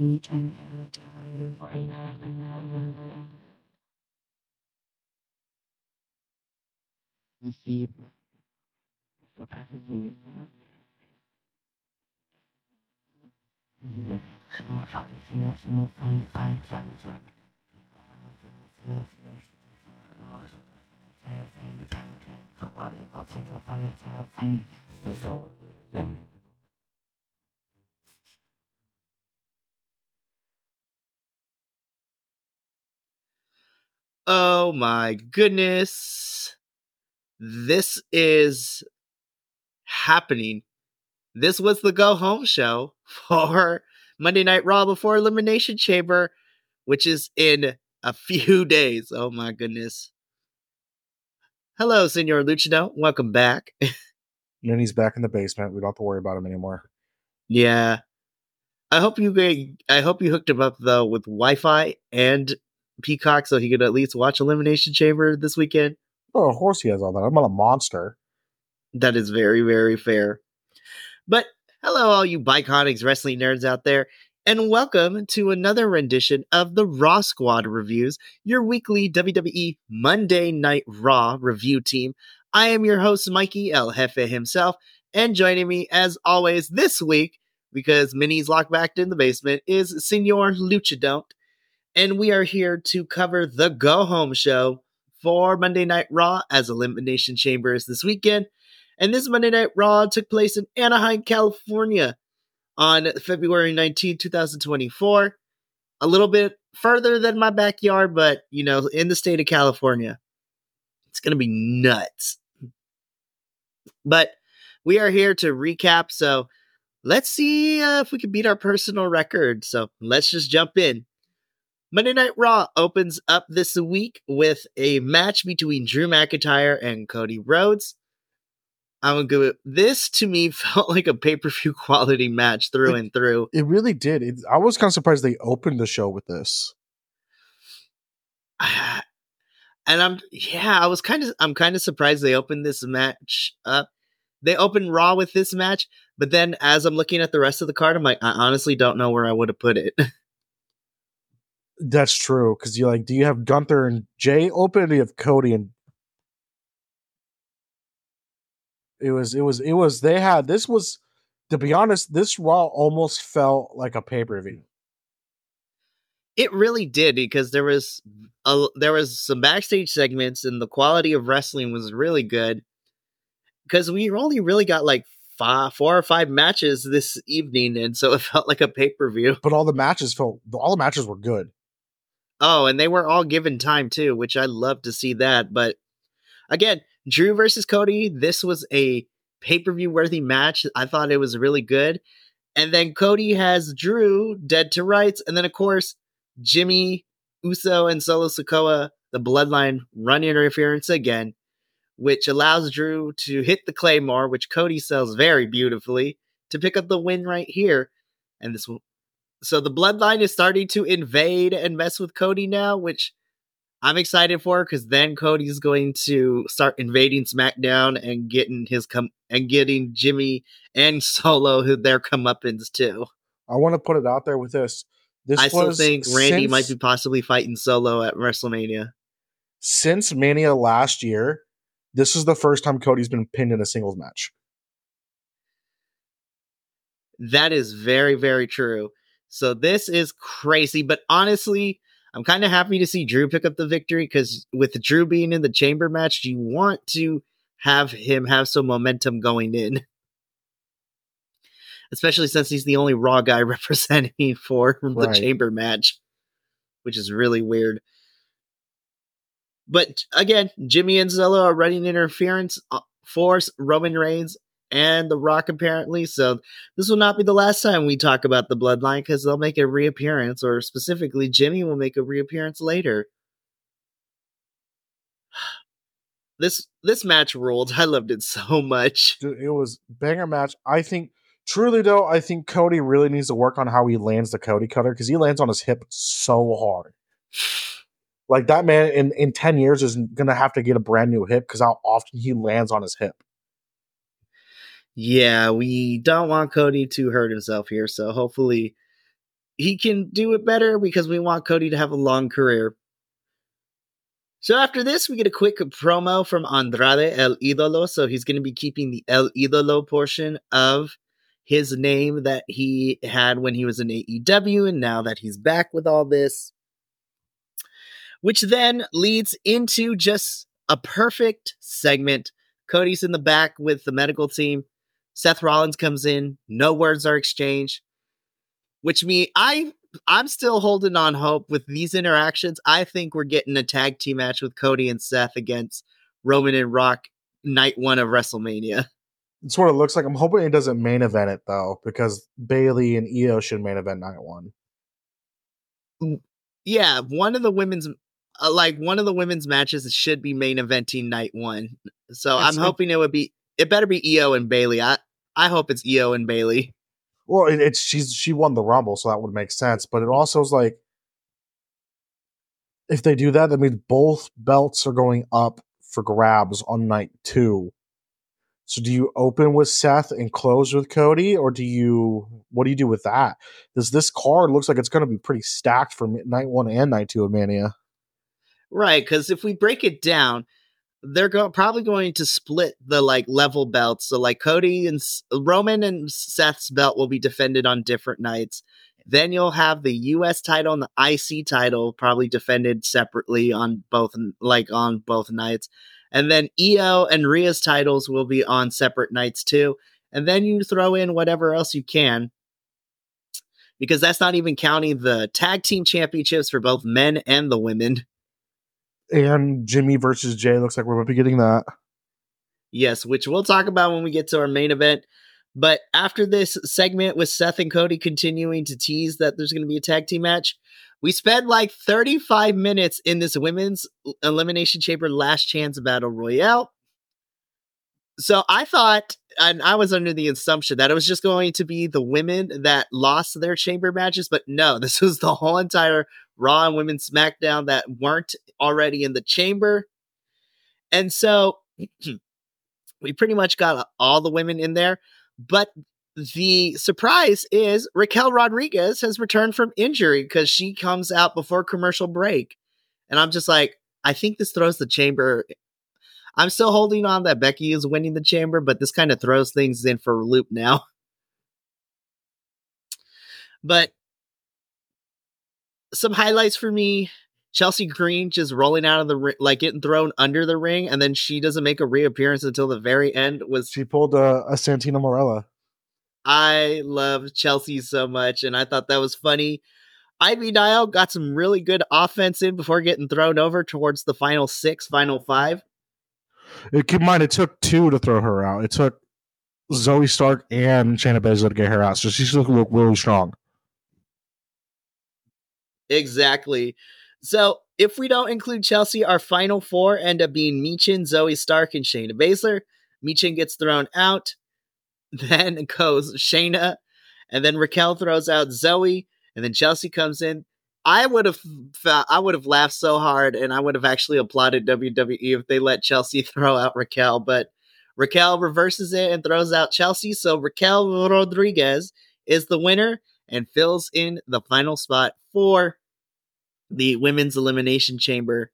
你真的加入回来了。Oh my goodness. This is happening. This was the go home show for Monday Night Raw before Elimination Chamber, which is in a few days. Oh my goodness. Hello, Senor Luchino. Welcome back. And he's back in the basement. We don't have to worry about him anymore. yeah. I hope you I hope you hooked him up though with Wi-Fi and Peacock so he could at least watch Elimination Chamber this weekend. Oh, of course he has all that. I'm not a monster. That is very, very fair. But hello, all you Biconics wrestling nerds out there, and welcome to another rendition of the Raw Squad reviews, your weekly WWE Monday Night Raw review team. I am your host, Mikey El Jefe himself, and joining me as always this week, because Minnie's locked back in the basement, is Senor Luchadont. And we are here to cover the go home show for Monday Night Raw as Elimination Chamber is this weekend. And this Monday Night Raw took place in Anaheim, California on February 19, 2024. A little bit further than my backyard, but you know, in the state of California. It's going to be nuts. But we are here to recap. So let's see uh, if we can beat our personal record. So let's just jump in. Monday Night Raw opens up this week with a match between Drew McIntyre and Cody Rhodes. I'm gonna go. This to me felt like a pay per view quality match through and through. It really did. It, I was kind of surprised they opened the show with this. And I'm yeah, I was kind of I'm kind of surprised they opened this match up. They opened Raw with this match, but then as I'm looking at the rest of the card, I'm like, I honestly don't know where I would have put it. That's true. Because you're like, do you have Gunther and Jey open? Or do you have Cody and it was it was it was they had this was to be honest, this Raw almost felt like a pay per view. It really did because there was a, there was some backstage segments and the quality of wrestling was really good. Because we only really got like five, four or five matches this evening, and so it felt like a pay per view. But all the matches felt all the matches were good. Oh, and they were all given time too, which I love to see that. But again, Drew versus Cody, this was a pay per view worthy match. I thought it was really good. And then Cody has Drew dead to rights. And then, of course, Jimmy, Uso, and Solo Sikoa, the bloodline, run interference again, which allows Drew to hit the Claymore, which Cody sells very beautifully, to pick up the win right here. And this will. So the bloodline is starting to invade and mess with Cody now, which I'm excited for because then Cody's going to start invading SmackDown and getting his come and getting Jimmy and Solo who their comeuppance too. I want to put it out there with this. This I still think Randy since- might be possibly fighting Solo at WrestleMania. since Mania last year. This is the first time Cody's been pinned in a singles match. That is very, very true. So this is crazy, but honestly, I'm kind of happy to see Drew pick up the victory because with Drew being in the chamber match, you want to have him have some momentum going in. Especially since he's the only Raw guy representing for the Right. chamber match, which is really weird. But again, Jimmy and Solo are running interference uh, for Roman Reigns and The Rock, apparently. So this will not be the last time we talk about the bloodline because they'll make a reappearance, or specifically, Jimmy will make a reappearance later. this this match ruled. I loved it so much. Dude, it was banger match. I think truly though, I think Cody really needs to work on how he lands the Cody cutter because he lands on his hip so hard. Like that man in in ten years is gonna have to get a brand new hip because how often he lands on his hip. Yeah, we don't want Cody to hurt himself here, so hopefully he can do it better because we want Cody to have a long career. So after this, we get a quick promo from Andrade El Idolo. So he's going to be keeping the El Idolo portion of his name that he had when he was in AEW, and now that he's back with all this, which then leads into just a perfect segment. Cody's in the back with the medical team. Seth Rollins comes in. No words are exchanged, which me I I'm still holding on hope with these interactions. I think we're getting a tag team match with Cody and Seth against Roman and Rock night one of WrestleMania. It's what it looks like. I'm hoping it doesn't main event it though, because Bayley and Io should main event night one. Yeah, one of the women's uh, like one of the women's matches should be main eventing night one. So I'm hoping it would be. It better be Io and Bayley. I I hope it's Io and Bayley. Well, it, it's she's she won the Rumble, so that would make sense. But it also is like if they do that, that means both belts are going up for grabs on night two. So do you open with Seth and close with Cody, or do you what do you do with that? Does this card looks like it's going to be pretty stacked for night one and night two of Mania? Right, because if we break it down, they're go- probably going to split the like level belts. So like Cody and S- Roman and Seth's belt will be defended on different nights. Then you'll have the U.S. title and the IC title probably defended separately on both like on both nights. And then Io and Rhea's titles will be on separate nights too. And then you throw in whatever else you can. Because that's not even counting the tag team championships for both men and the women and Jimmy versus Jey looks like we're going to be getting that. Yes, which we'll talk about when we get to our main event. But after this segment with Seth and Cody continuing to tease that there's going to be a tag team match, we spent like 35 minutes in this women's elimination chamber last chance battle royale. So I thought, and I was under the assumption that it was just going to be the women that lost their chamber matches, but no, this was the whole entire Raw and Women's SmackDown that weren't already in the chamber. And so we pretty much got all the women in there. But the surprise is Raquel Rodriguez has returned from injury because she comes out before commercial break. And I'm just like, I think this throws the chamber. I'm still holding on that Becky is winning the chamber, but this kind of throws things in for a loop now. But some highlights for me. Chelsea Green just rolling out of the ring, like getting thrown under the ring, and then she doesn't make a reappearance until the very end. Was she pulled a, a Santino Marella? I love Chelsea so much, and I thought that was funny. Ivy Nile got some really good offense in before getting thrown over towards the final six, final five. It keep in mind it took two to throw her out. It took Zoey Stark and Shayna Baszler to get her out, so she's looking really strong. Exactly. So if we don't include Chelsea, our final four end up being Michin, Zoey Stark, and Shayna Baszler. Michin gets thrown out. Then goes Shayna, and then Raquel throws out Zoey. and then Chelsea comes in. I would have I would have laughed so hard, and I would have actually applauded WWE if they let Chelsea throw out Raquel. But Raquel reverses it and throws out Chelsea. So Raquel Rodriguez is the winner and fills in the final spot for the women's elimination chamber.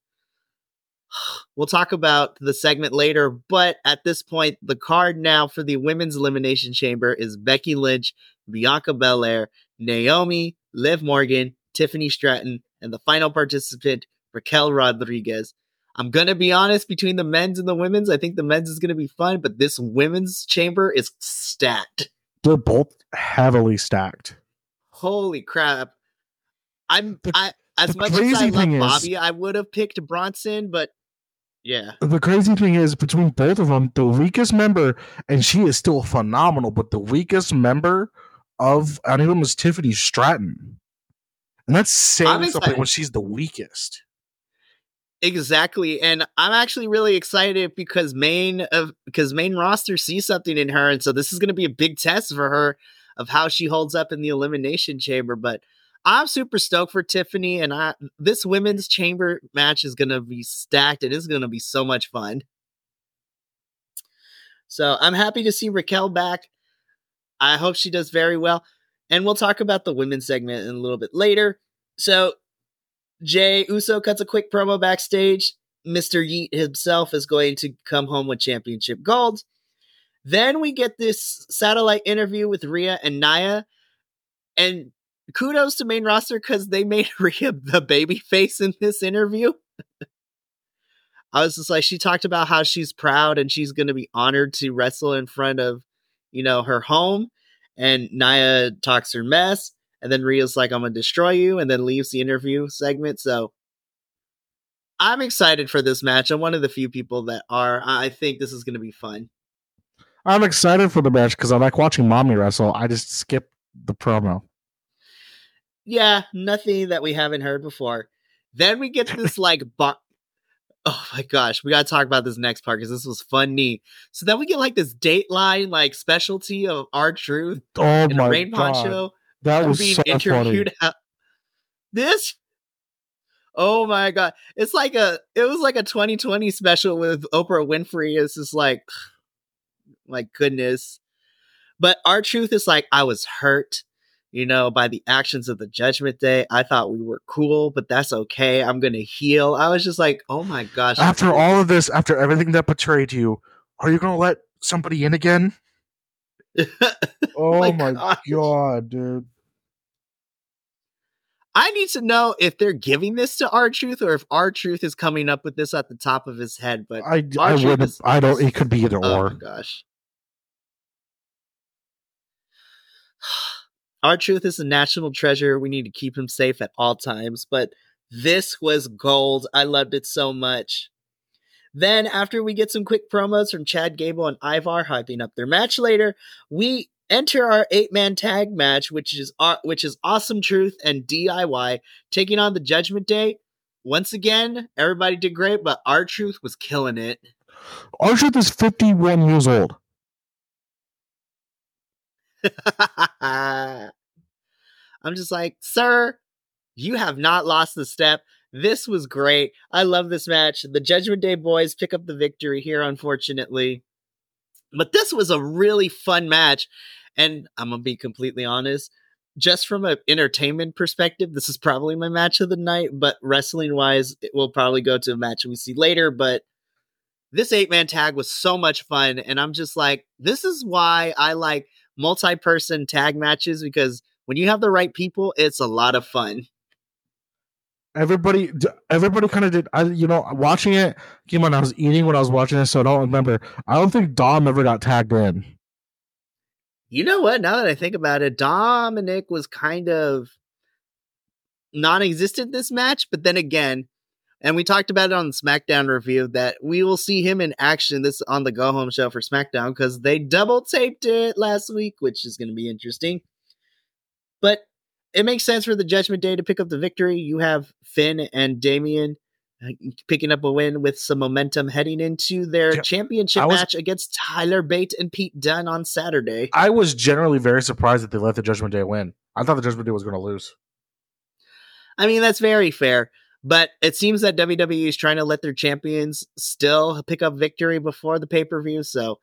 We'll talk about the segment later, but at this point, the card now for the women's elimination chamber is Becky Lynch, Bianca Belair, Naomi, Liv Morgan, Tiffany Stratton, and the final participant, Raquel Rodriguez. I'm going to be honest, between the men's and the women's, I think the men's is going to be fun, but this women's chamber is stacked. They're both heavily stacked. Holy crap. I'm I as much as I love Bobby, I would have picked Bronson, but yeah. The crazy thing is between both of them, the weakest member, and she is still phenomenal, but the weakest member of any of them is Tiffany Stratton. And that's saying something when she's the weakest. Exactly. And I'm actually really excited because main of because main roster sees something in her. And so this is gonna be a big test for her of how she holds up in the elimination chamber. But I'm super stoked for Tiffany and I this women's chamber match is gonna be stacked. It is gonna be so much fun. So I'm happy to see Raquel back. I hope she does very well. And we'll talk about the women's segment in a little bit later. So Jey Uso cuts a quick promo backstage. Mr. Yeet himself is going to come home with championship gold. Then we get this satellite interview with Rhea and Nia. And kudos to main roster because they made Rhea the baby face in this interview. I was just like, she talked about how she's proud and she's going to be honored to wrestle in front of, you know, her home. And Nia talks her mess. And then Rhea's like, I'm going to destroy you. And then leaves the interview segment. So I'm excited for this match. I'm one of the few people that are. I think this is going to be fun. I'm excited for the match because I like watching mommy wrestle. I just skip the promo. Yeah, nothing that we haven't heard before. Then we get this like Oh my gosh, we gotta talk about this next part because this was funny. So then we get like this Dateline like specialty of R Truth. Oh and my Rain god, Poncho that was being so funny. interviewed. Out. This, oh my god, it's like a it was like a 2020 special with Oprah Winfrey. It's just like, my goodness. But R Truth is like, I was hurt you know, by the actions of the judgment day. I thought we were cool, but that's okay. I'm going to heal. I was just like, oh my gosh. After all of this, after everything that betrayed you, are you gonna let somebody in again? Oh, oh my my, gosh. god, dude. I need to know if they're giving this to R Truth or if R Truth is coming up with this at the top of his head. But I, I wouldn't. is- I don't. It could be either oh or. my gosh. R Truth is a national treasure. We need to keep him safe at all times. But this was gold. I loved it so much. Then, after we get some quick promos from Chad Gable and Ivar hyping up their match later, we enter our eight-man tag match, which is which is Awesome Truth and DIY taking on the Judgment Day. Once again, everybody did great, but R Truth was killing it. R Truth is 51 years old. I'm just like, sir, you have not lost the step. This was great. I love this match. The Judgment Day boys pick up the victory here, unfortunately. But this was a really fun match. And I'm going to be completely honest. Just from an entertainment perspective, this is probably my match of the night. But wrestling wise, it will probably go to a match we see later. But this eight man tag was so much fun. And I'm just like, this is why I like multi person tag matches because when you have the right people, it's a lot of fun. Everybody, everybody kind of did. I, you know, watching it came on. I was eating when I was watching this, so I don't remember. I don't think Dom ever got tagged in. You know what? Now that I think about it, Dominic was kind of non existent this match, but then again, and we talked about it on the SmackDown review that we will see him in action this on the Go Home show for SmackDown because they double taped it last week, which is going to be interesting. But it makes sense for the Judgment Day to pick up the victory. You have Finn and Damian uh, picking up a win with some momentum heading into their championship was- match against Tyler Bate and Pete Dunne on Saturday. I was generally very surprised that they let the Judgment Day win. I thought the Judgment Day was going to lose. I mean, that's very fair. But it seems that WWE is trying to let their champions still pick up victory before the pay per view. So,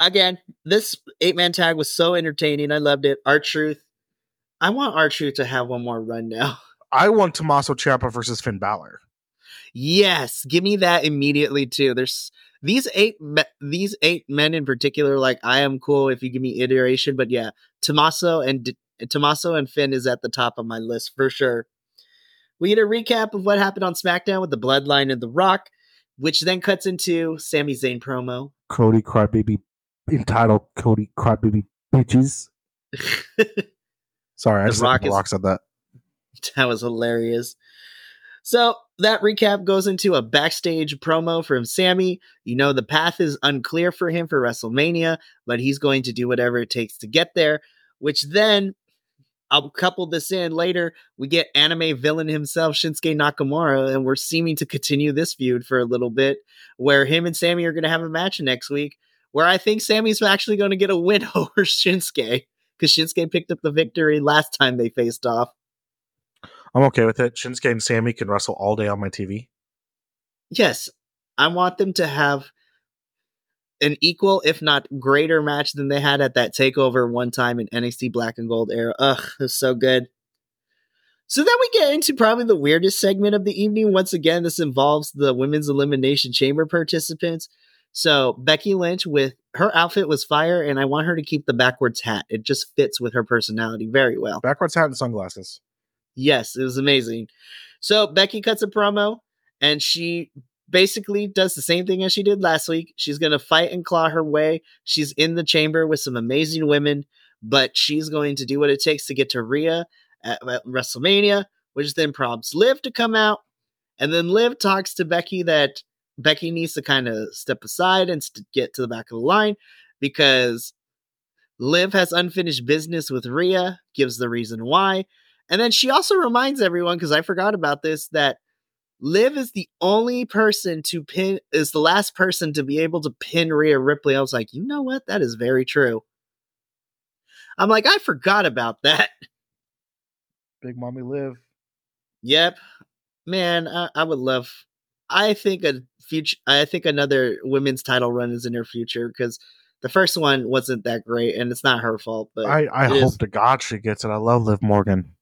again, this eight man tag was so entertaining. I loved it. R Truth. I want R Truth to have one more run now. I want Tommaso Ciampa versus Finn Balor. Yes, give me that immediately too. There's these eight me- these eight men in particular. Like I am cool if you give me iteration, but yeah, Tommaso and D- Tommaso and Finn is at the top of my list for sure. We get a recap of what happened on SmackDown with the Bloodline and The Rock, which then cuts into Sami Zayn promo. Cody Crybaby entitled Cody Crybaby Bitches. Sorry, I The just Rock is- Rock said that. that was hilarious. So that recap goes into a backstage promo from Sami. You know, the path is unclear for him for WrestleMania, but he's going to do whatever it takes to get there, which then I'll couple this in later. We get anime villain himself, Shinsuke Nakamura, and we're seeming to continue this feud for a little bit, where him and Sami are going to have a match next week. Where I think Sami's actually going to get a win over Shinsuke because Shinsuke picked up the victory last time they faced off. I'm okay with it. Shinsuke and Sami can wrestle all day on my TV. Yes, I want them to have an equal, if not greater, match than they had at that takeover one time in NXT Black and Gold era. Ugh, it was so good. So then we get into probably the weirdest segment of the evening. Once again, this involves the women's elimination chamber participants. So Becky Lynch with her outfit was fire, and I want her to keep the backwards hat. It just fits with her personality very well. Backwards hat and sunglasses. Yes, it was amazing. So Becky cuts a promo, and she basically does the same thing as she did last week. She's going to fight and claw her way. She's in the chamber with some amazing women, but she's going to do what it takes to get to Rhea at, at WrestleMania, which then prompts Liv to come out. And then Liv talks to Becky that Becky needs to kind of step aside and st- get to the back of the line because Liv has unfinished business with Rhea, gives the reason why. And then she also reminds everyone, because I forgot about this, that Liv is the only person to pin is the last person to be able to pin Rhea Ripley. I was like, you know what? That is very true. I'm like, I forgot about that. Big Mommy Liv. Yep. Man, I, I would love I think a future I think another women's title run is in her future because the first one wasn't that great and it's not her fault, but I, I hope is. to God she gets it. I love Liv Morgan.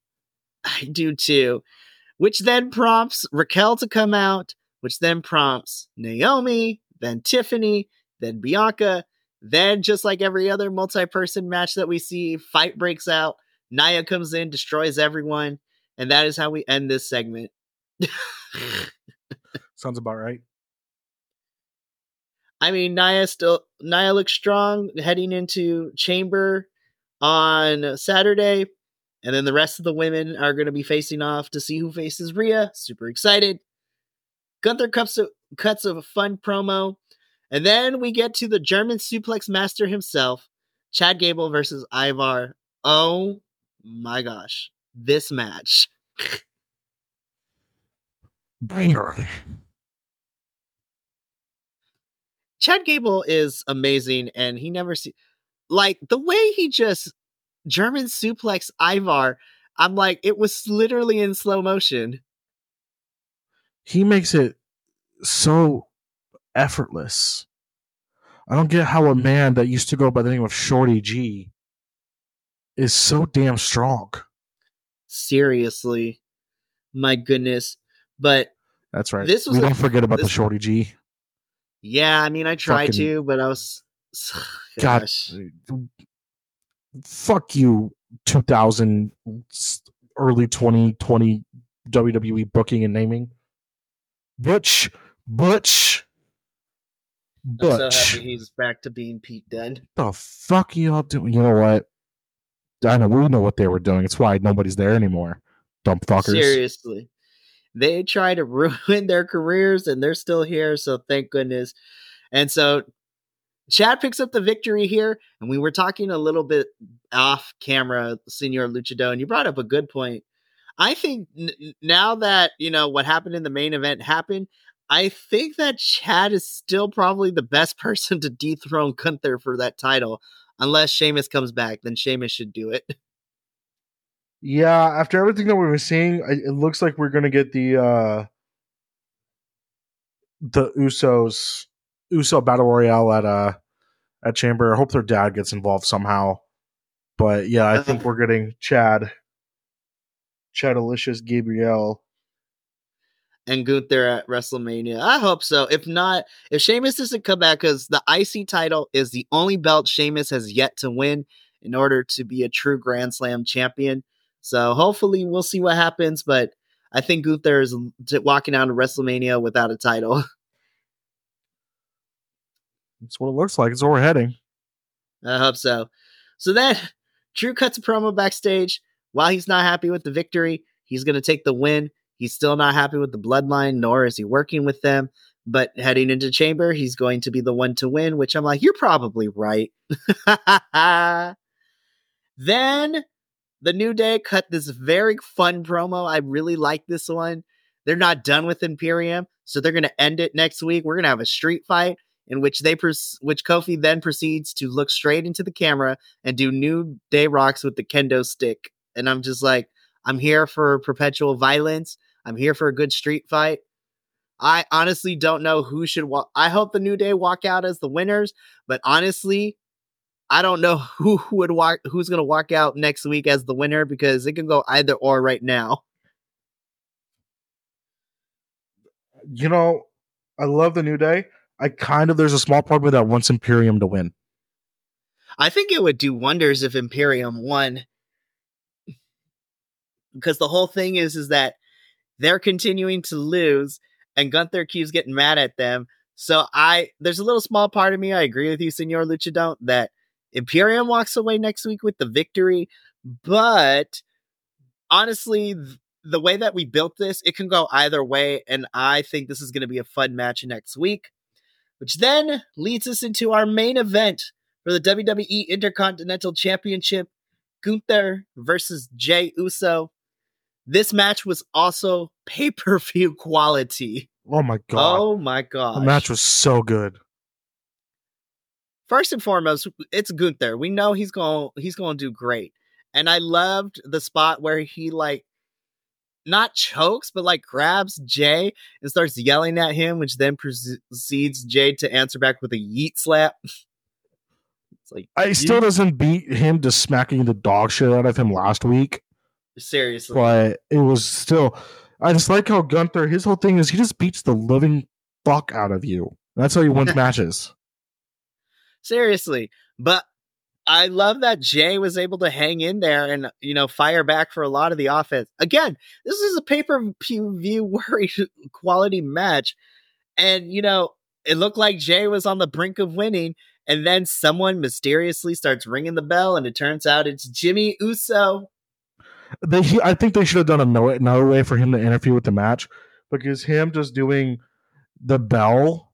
I do too which then prompts Raquel to come out, which then prompts Naomi, then Tiffany, then Bianca. Then, just like every other multi person match that we see, fight breaks out. Nia comes in, destroys everyone. And that is how we end this segment. Sounds about right. I mean, Nia still Nia looks strong heading into Chamber on Saturday. And then the rest of the women are going to be facing off to see who faces Rhea. Super excited. Gunther cuts a, cuts a fun promo. And then we get to the German suplex master himself, Chad Gable versus Ivar. Oh my gosh. This match. Banger. Chad Gable is amazing and he never see like the way he just German suplex Ivar. I'm like, it was literally in slow motion. He makes it so effortless. I don't get how a mm. man that used to go by the name of Shorty G is so damn strong. Seriously. My goodness. But that's right. This was we don't forget about the Shorty G. Yeah, I mean I tried Fucking, to, but I was gosh. God fuck you 2000 early 2020 WWE booking and naming. Butch, Butch, Butch. I'm so happy he's back to being Pete Dunne. The fuck y'all doing? You know what? I know we know what they were doing. It's why nobody's there anymore. Dump fuckers. Seriously, they try to ruin their careers and they're still here. So thank goodness. And so Chad picks up the victory here, and we were talking a little bit off camera, Senor Luchado, and you brought up a good point. I think n- now that you know what happened in the main event happened, I think that Chad is still probably the best person to dethrone Gunther for that title, unless Sheamus comes back. Then Sheamus should do it. Yeah, after everything that we were seeing, it looks like we're gonna get the uh the Usos Uso Battle Royale at uh at Chamber. I hope their dad gets involved somehow. But yeah, I think we're getting Chad, Chad Alicious Gabriel, and Gunther at WrestleMania. I hope so. If not, if Sheamus doesn't come back, because the IC title is the only belt Sheamus has yet to win in order to be a true Grand Slam champion. So hopefully we'll see what happens. But I think Gunther is walking out of WrestleMania without a title. That's what it looks like. It's where we're heading. I hope so. So then Drew cuts a promo backstage. While he's not happy with the victory, he's going to take the win. He's still not happy with the bloodline, nor is he working with them. But heading into Chamber, he's going to be the one to win, which I'm like, you're probably right. then the New Day cut this very fun promo. I really like this one. They're not done with Imperium, so they're going to end it next week. We're going to have a street fight in which they pers- which Kofi then proceeds to look straight into the camera and do New Day rocks with the kendo stick. And I'm just like, I'm here for perpetual violence. I'm here for a good street fight. I honestly don't know who should walk. I hope the New Day walk out as the winners, but honestly, I don't know who would walk who's going to walk out next week as the winner because it can go either or right now. You know, I love the New Day. I kind of there's a small part of me that wants Imperium to win. I think it would do wonders if Imperium won. Because the whole thing is is that they're continuing to lose and Gunther keeps getting mad at them. So I there's a little small part of me, I agree with you, Senor Luchadon, that Imperium walks away next week with the victory. But honestly, the way that we built this, it can go either way. And I think this is going to be a fun match next week, which then leads us into our main event for the WWE Intercontinental Championship Gunther versus Jey Uso. This match was also pay per view quality. Oh my god! Oh my god! The match was so good first and foremost, it's Gunther. We know he's going he's going to do great. And I loved the spot where he like not chokes, but like grabs Jey and starts yelling at him, which then proceeds Jey to answer back with a yeet slap. it's like I still doesn't beat him to smacking the dog shit out of him last week. Seriously. But it was still I just like how Gunther his whole thing is he just beats the living fuck out of you. That's how he wins matches. Seriously. But I love that Jey was able to hang in there and, you know, fire back for a lot of the offense. Again, this is a pay per view worry quality match. And, you know, it looked like Jey was on the brink of winning. And then someone mysteriously starts ringing the bell, and it turns out it's Jimmy Uso. They, he, I think they should have done another way for him to interfere with the match because him just doing the bell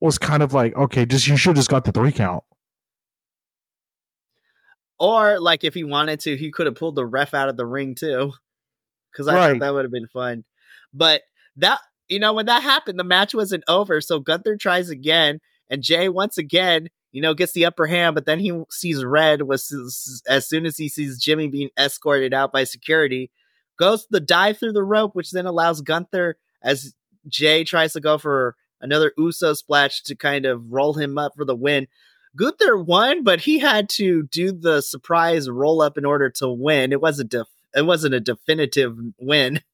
was kind of like, okay, just you should have just got the three count. Or like if he wanted to, he could have pulled the ref out of the ring too. Cause I right. thought that would have been fun. But that you know, when that happened, the match wasn't over. So Gunther tries again, and Jey once again, you know, gets the upper hand, but then he sees red was as soon as he sees Jimmy being escorted out by security, goes the dive through the rope, which then allows Gunther as Jey tries to go for another Uso splash to kind of roll him up for the win. Gunther won, but he had to do the surprise roll up in order to win. It wasn't def- it wasn't a definitive win.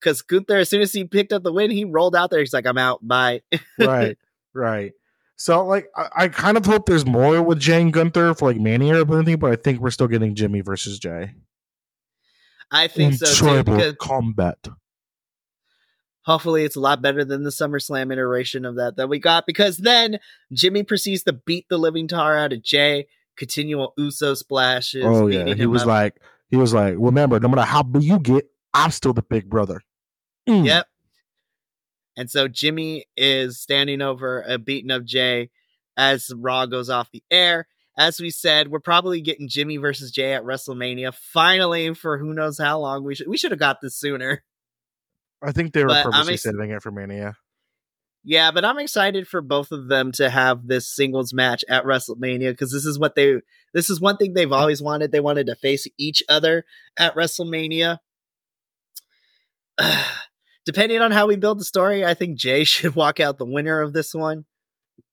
Because Gunther, as soon as he picked up the win, he rolled out there. He's like, "I'm out. Bye." right, right. So, like, I, I, kind of hope there's more with Jane Gunther for like Mania or anything, but I think we're still getting Jimmy versus Jey. I think In so too. Because, combat hopefully it's a lot better than the SummerSlam iteration of that that we got because then Jimmy proceeds to beat the living tar out of Jey. continual Uso splashes. Oh yeah, he was up. like he was like, remember, no matter how big you get, I'm still the big brother. Mm. Yep. And so Jimmy is standing over a beating of Jey as Raw goes off the air. As we said, we're probably getting Jimmy versus Jey at WrestleMania. Finally, for who knows how long. We should we should have got this sooner. I think they were but purposely ex- saving it for Mania. Yeah, but I'm excited for both of them to have this singles match at WrestleMania because this is what they this is one thing they've always wanted. They wanted to face each other at WrestleMania. Depending on how we build the story, I think Jey should walk out the winner of this one.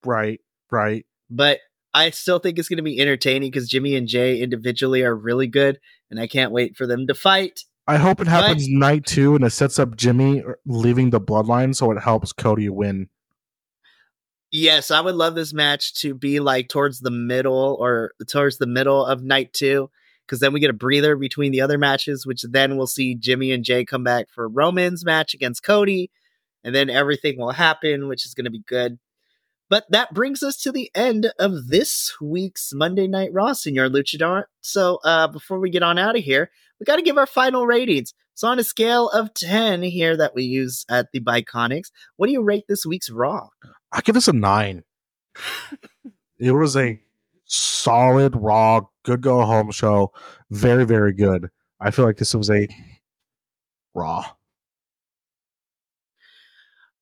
Right, right. But I still think it's going to be entertaining because Jimmy and Jey individually are really good, and I can't wait for them to fight. I hope it happens but, night two and it sets up Jimmy leaving the bloodline so it helps Cody win. Yes, I would love this match to be like towards the middle or towards the middle of night two because then we get a breather between the other matches, which then we'll see Jimmy and Jey come back for Roman's match against Cody, and then everything will happen, which is going to be good. But that brings us to the end of this week's Monday Night Raw, Senor Luchador. So uh, before we get on out of here, we got to give our final ratings. So on a scale of 10 here that we use at the Biconics, what do you rate this week's Raw? I give this a 9. it was a solid, raw, good go home show. Very, very good. I feel like this was a raw.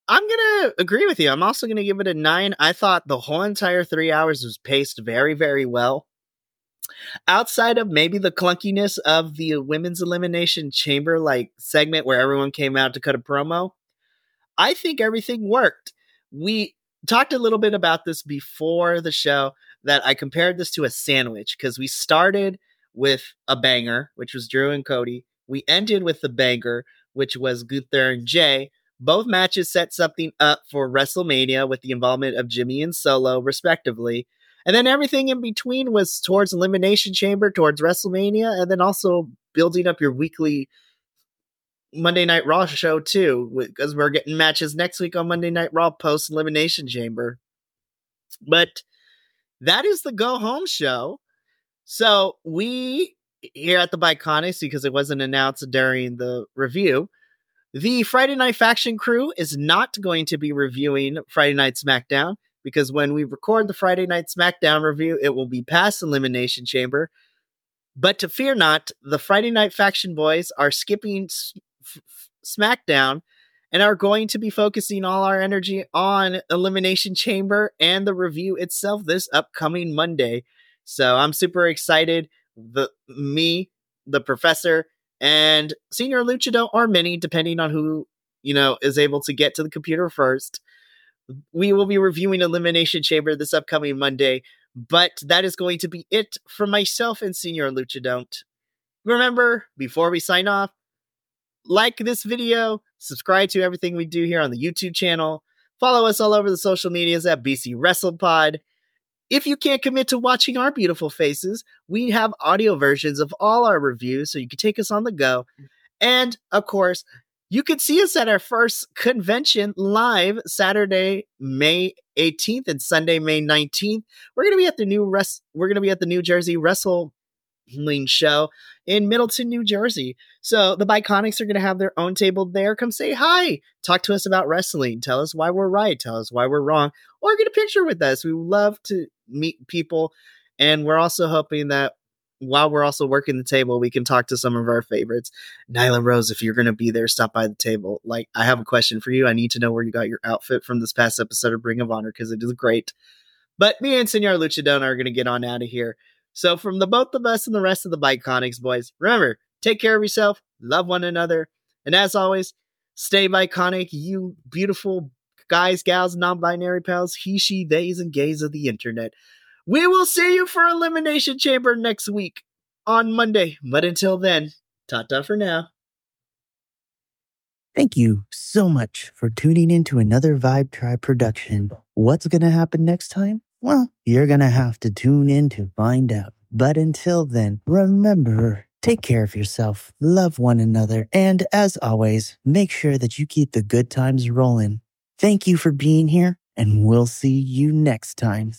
I'm gonna agree with you. I'm also gonna give it a nine. I thought the whole entire three hours was paced very, very well. Outside of maybe the clunkiness of the women's elimination chamber like segment where everyone came out to cut a promo, I think everything worked. We talked a little bit about this before the show that I compared this to a sandwich because we started with a banger, which was Drew and Cody. We ended with the banger, which was Gunther and Jey. Both matches set something up for WrestleMania with the involvement of Jimmy and Solo, respectively. And then everything in between was towards Elimination Chamber, towards WrestleMania, and then also building up your weekly Monday Night Raw show too, because we're getting matches next week on Monday Night Raw post Elimination Chamber. But that is the go home show. So we here at the Biconics, because it wasn't announced during the review, the Friday Night Faction crew is not going to be reviewing Friday Night SmackDown because when we record the Friday Night SmackDown review, it will be past Elimination Chamber. But to fear not, the Friday Night Faction boys are skipping S- F- SmackDown and are going to be focusing all our energy on Elimination Chamber and the review itself this upcoming Monday. So I'm super excited. The me, the professor, and Senior Luchador or Mini, depending on who you know is able to get to the computer first. We will be reviewing Elimination Chamber this upcoming Monday, but that is going to be it for myself and Senior Luchadont. Remember, before we sign off, like this video, subscribe to everything we do here on the YouTube channel, follow us all over the social medias at BC WrestlePod. If you can't commit to watching our beautiful faces, we have audio versions of all our reviews so you can take us on the go. And of course, you can see us at our first convention live Saturday, May 18th and Sunday, May 19th. We're to be at the new rest we're to be at the New Jersey Wrestle show in Middletown, New Jersey. So the Biconics are going to have their own table there. Come say hi, talk to us about wrestling, tell us why we're right, tell us why we're wrong, or get a picture with us. We love to meet people, and we're also hoping that while we're also working the table, we can talk to some of our favorites. Nyla Rose, if you're going to be there, stop by the table. Like, I have a question for you. I need to know where you got your outfit from this past episode of Ring of Honor because it is great. But me and Senor Luchadona are going to get on out of here. So, from the both of us and the rest of the Biconics boys, remember, take care of yourself, love one another, and as always, stay Biconic, you beautiful guys, gals, non binary pals, he, she, theys, and gays of the internet. We will see you for Elimination Chamber next week on Monday. But until then, ta ta for now. Thank you so much for tuning in to another Vibe Tribe production. What's going to happen next time? Well, you're going to have to tune in to find out. But until then, remember, take care of yourself, love one another, and as always, make sure that you keep the good times rolling. Thank you for being here, and we'll see you next time.